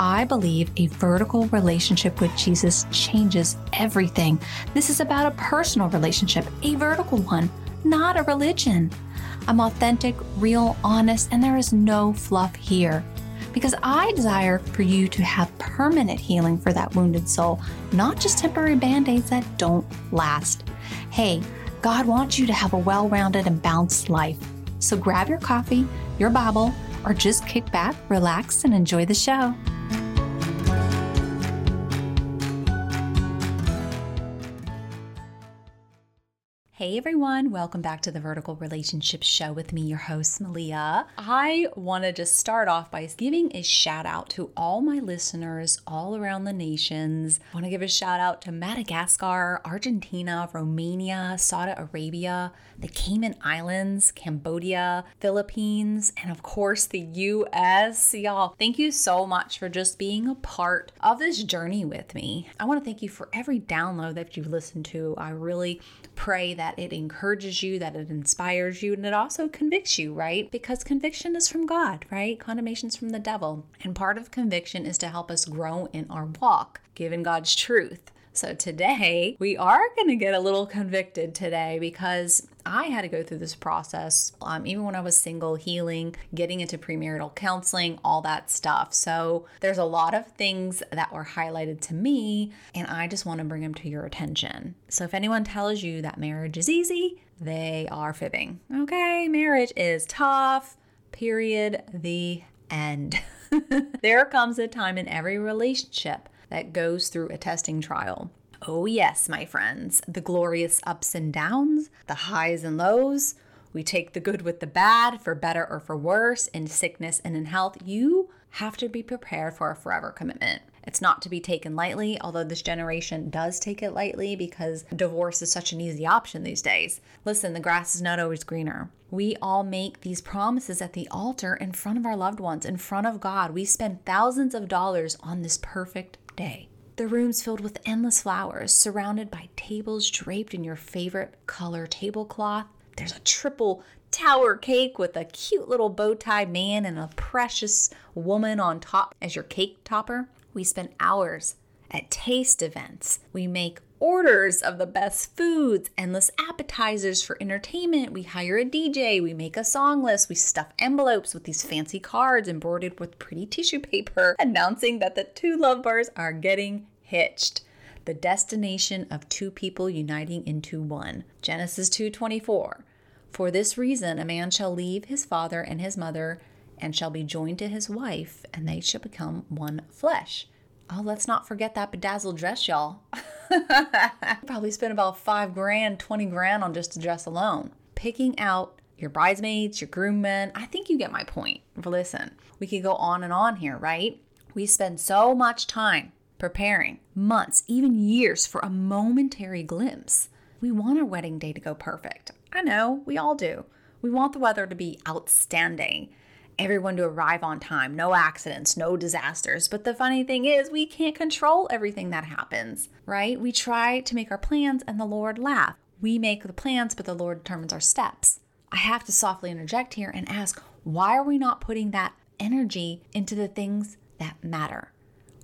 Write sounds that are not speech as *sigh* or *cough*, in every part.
I believe a vertical relationship with Jesus changes everything. This is about a personal relationship, a vertical one, not a religion. I'm authentic, real, honest, and there is no fluff here. Because I desire for you to have permanent healing for that wounded soul, not just temporary band aids that don't last. Hey, God wants you to have a well rounded and balanced life. So grab your coffee, your Bible, or just kick back, relax, and enjoy the show. Hey everyone, welcome back to the Vertical Relationship Show with me, your host, Melia. I want to just start off by giving a shout out to all my listeners all around the nations. I want to give a shout out to Madagascar, Argentina, Romania, Saudi Arabia, the Cayman Islands, Cambodia, Philippines, and of course the US. Y'all, thank you so much for just being a part of this journey with me. I want to thank you for every download that you've listened to. I really pray that it encourages you, that it inspires you, and it also convicts you, right? Because conviction is from God, right? Condemnation is from the devil. And part of conviction is to help us grow in our walk, given God's truth. So today we are going to get a little convicted today because I had to go through this process, um, even when I was single, healing, getting into premarital counseling, all that stuff. So there's a lot of things that were highlighted to me, and I just want to bring them to your attention. So if anyone tells you that marriage is easy, they are fibbing. Okay, marriage is tough, period. The end. *laughs* there comes a time in every relationship that goes through a testing trial. Oh, yes, my friends, the glorious ups and downs, the highs and lows. We take the good with the bad, for better or for worse, in sickness and in health. You have to be prepared for a forever commitment. It's not to be taken lightly, although this generation does take it lightly because divorce is such an easy option these days. Listen, the grass is not always greener. We all make these promises at the altar in front of our loved ones, in front of God. We spend thousands of dollars on this perfect day. The room's filled with endless flowers, surrounded by tables draped in your favorite color tablecloth. There's a triple tower cake with a cute little bow tie man and a precious woman on top as your cake topper. We spend hours at taste events. We make orders of the best foods, endless appetizers for entertainment. We hire a DJ, we make a song list, we stuff envelopes with these fancy cards embroidered with pretty tissue paper *laughs* announcing that the two love bars are getting hitched. The destination of two people uniting into one. Genesis 2:24. For this reason a man shall leave his father and his mother and shall be joined to his wife and they shall become one flesh. Oh, let's not forget that bedazzled dress, y'all. *laughs* Probably spent about five grand, 20 grand on just a dress alone. Picking out your bridesmaids, your groommen. I think you get my point. Listen, we could go on and on here, right? We spend so much time preparing, months, even years for a momentary glimpse. We want our wedding day to go perfect. I know, we all do. We want the weather to be outstanding everyone to arrive on time, no accidents, no disasters. But the funny thing is, we can't control everything that happens, right? We try to make our plans and the Lord laugh. We make the plans, but the Lord determines our steps. I have to softly interject here and ask, why are we not putting that energy into the things that matter?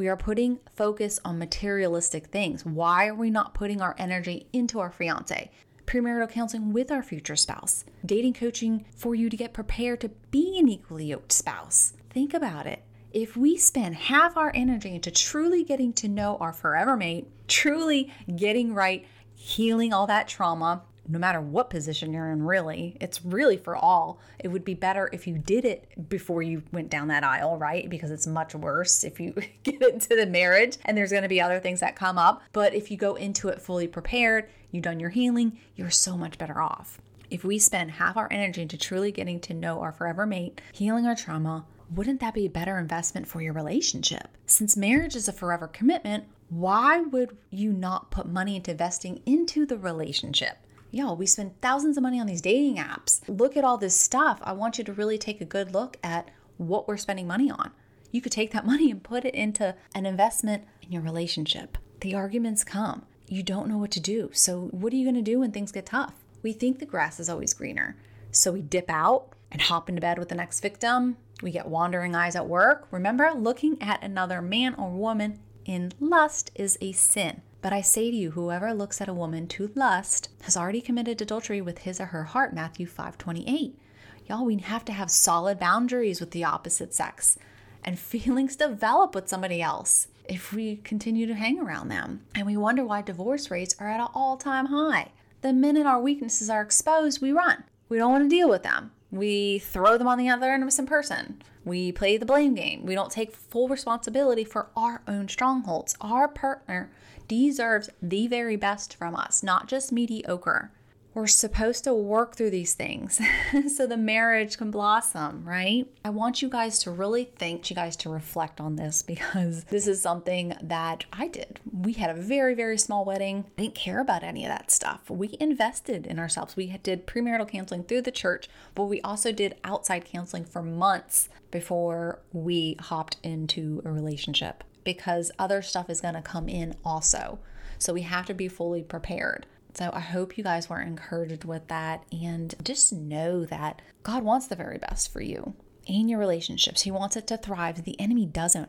We are putting focus on materialistic things. Why are we not putting our energy into our fiance? premarital counseling with our future spouse, dating coaching for you to get prepared to be an equally yoked spouse. Think about it. If we spend half our energy into truly getting to know our forever mate, truly getting right, healing all that trauma, no matter what position you're in, really. It's really for all. It would be better if you did it before you went down that aisle, right? Because it's much worse if you *laughs* get into the marriage and there's going to be other things that come up. But if you go into it fully prepared, you've done your healing, you're so much better off. If we spend half our energy into truly getting to know our forever mate, healing our trauma, wouldn't that be a better investment for your relationship? Since marriage is a forever commitment, why would you not put money into investing into the relationship? Yo, we spend thousands of money on these dating apps. Look at all this stuff. I want you to really take a good look at what we're spending money on. You could take that *laughs* money and put it into an investment in your relationship. The arguments come. You don't know what to do. So, what are you going to do when things get tough? We think the grass is always greener. So, we dip out and hop into bed with the next victim. We get wandering eyes at work. Remember, looking at another man or woman in lust is a sin. But I say to you, whoever looks at a woman to lust has already committed adultery with his or her heart. Matthew 5 28. Y'all, we have to have solid boundaries with the opposite sex, and *laughs* feelings develop with somebody else if we continue to hang around them. And we wonder why divorce rates are at an all time high. The minute our weaknesses are exposed, we run. We don't want to deal with them. We throw them on the other end of innocent person. We play the blame game. We don't take full responsibility for our own strongholds. Our partner deserves the very best from us, not just mediocre. We're supposed to work through these things *laughs* so the marriage can blossom, right? I want you guys to really think, you guys to reflect on this *laughs* because this is something that I did. We had a very, very small wedding. I didn't care about any of that stuff. We invested in ourselves. We did premarital counseling through the church, but we also did outside counseling for months before we hopped into a relationship because other stuff is going to come in also. So we have to be fully prepared. So I hope you guys were encouraged with that and just know that God wants the very best for you and your relationships. He wants it to thrive. The enemy doesn't.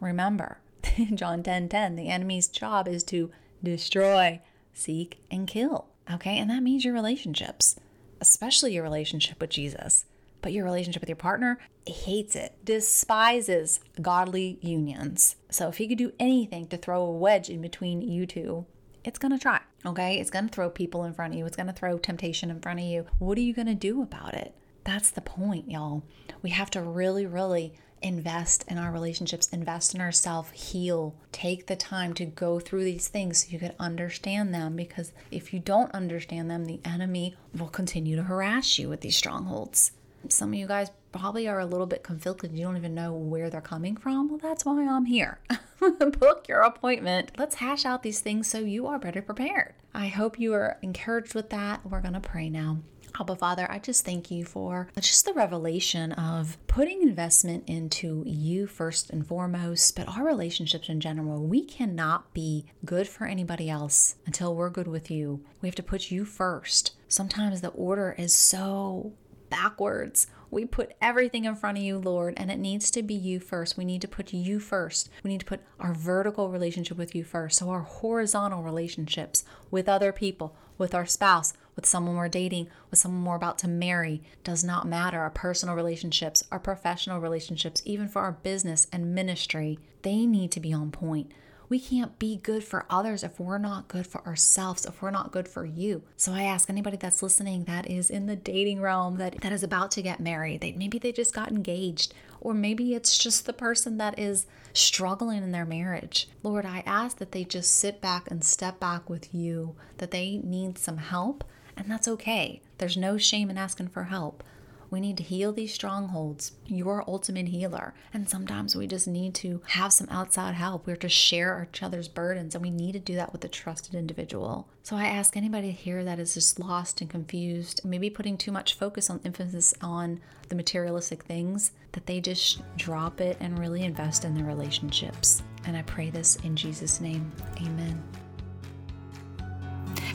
Remember, *laughs* John 10 10, the enemy's job is to destroy, seek, and kill. Okay, and that means your relationships, especially your relationship with Jesus. But your relationship with your partner hates it, despises godly unions. So if he could do anything to throw a wedge in between you two, it's going to try. Okay. It's going to throw people in front of you, it's going to throw temptation in front of you. What are you going to do about it? That's the point, y'all. We have to really, really invest in our relationships, invest in ourselves, heal, take the time to go through these things so you can understand them. Because if you don't understand them, the enemy will continue to harass you with these strongholds. Some of you guys probably are a little bit conflicted. You don't even know where they're coming from. Well, that's why I'm here. *laughs* Book your appointment. Let's hash out these things so you are better prepared. I hope you are encouraged with that. We're going to pray now. Abba Father, I just thank you for just the revelation of putting investment into you first and foremost, but our relationships in general. We cannot be good for anybody else until we're good with you. We have to put you first. Sometimes the order is so backwards. We put everything in front of you, Lord, and it needs to be you first. We need to put you first. We need to put our vertical relationship with you first. So, our horizontal relationships with other people, with our spouse, with someone we're dating, with someone we're about to marry, does not matter. Our personal relationships, our professional relationships, even for our business and ministry, they need to be on point. We can't be good for others if we're not good for ourselves, if we're not good for you. So I ask anybody that's listening that is in the dating realm that, that is about to get married, they maybe they just got engaged, or maybe it's just the person that is struggling in their marriage. Lord, I ask that they just sit back and step back with you, that they need some help, and that's okay. There's no shame in asking for help. We need to heal these strongholds. You're ultimate healer. And sometimes we just need to have some outside help. We have to share each other's burdens, and we need to do that with a trusted individual. So I ask anybody here that is just lost and confused, maybe putting too much focus on emphasis on the materialistic things, that they just drop it and really invest in their relationships. And I pray this in Jesus' name. Amen.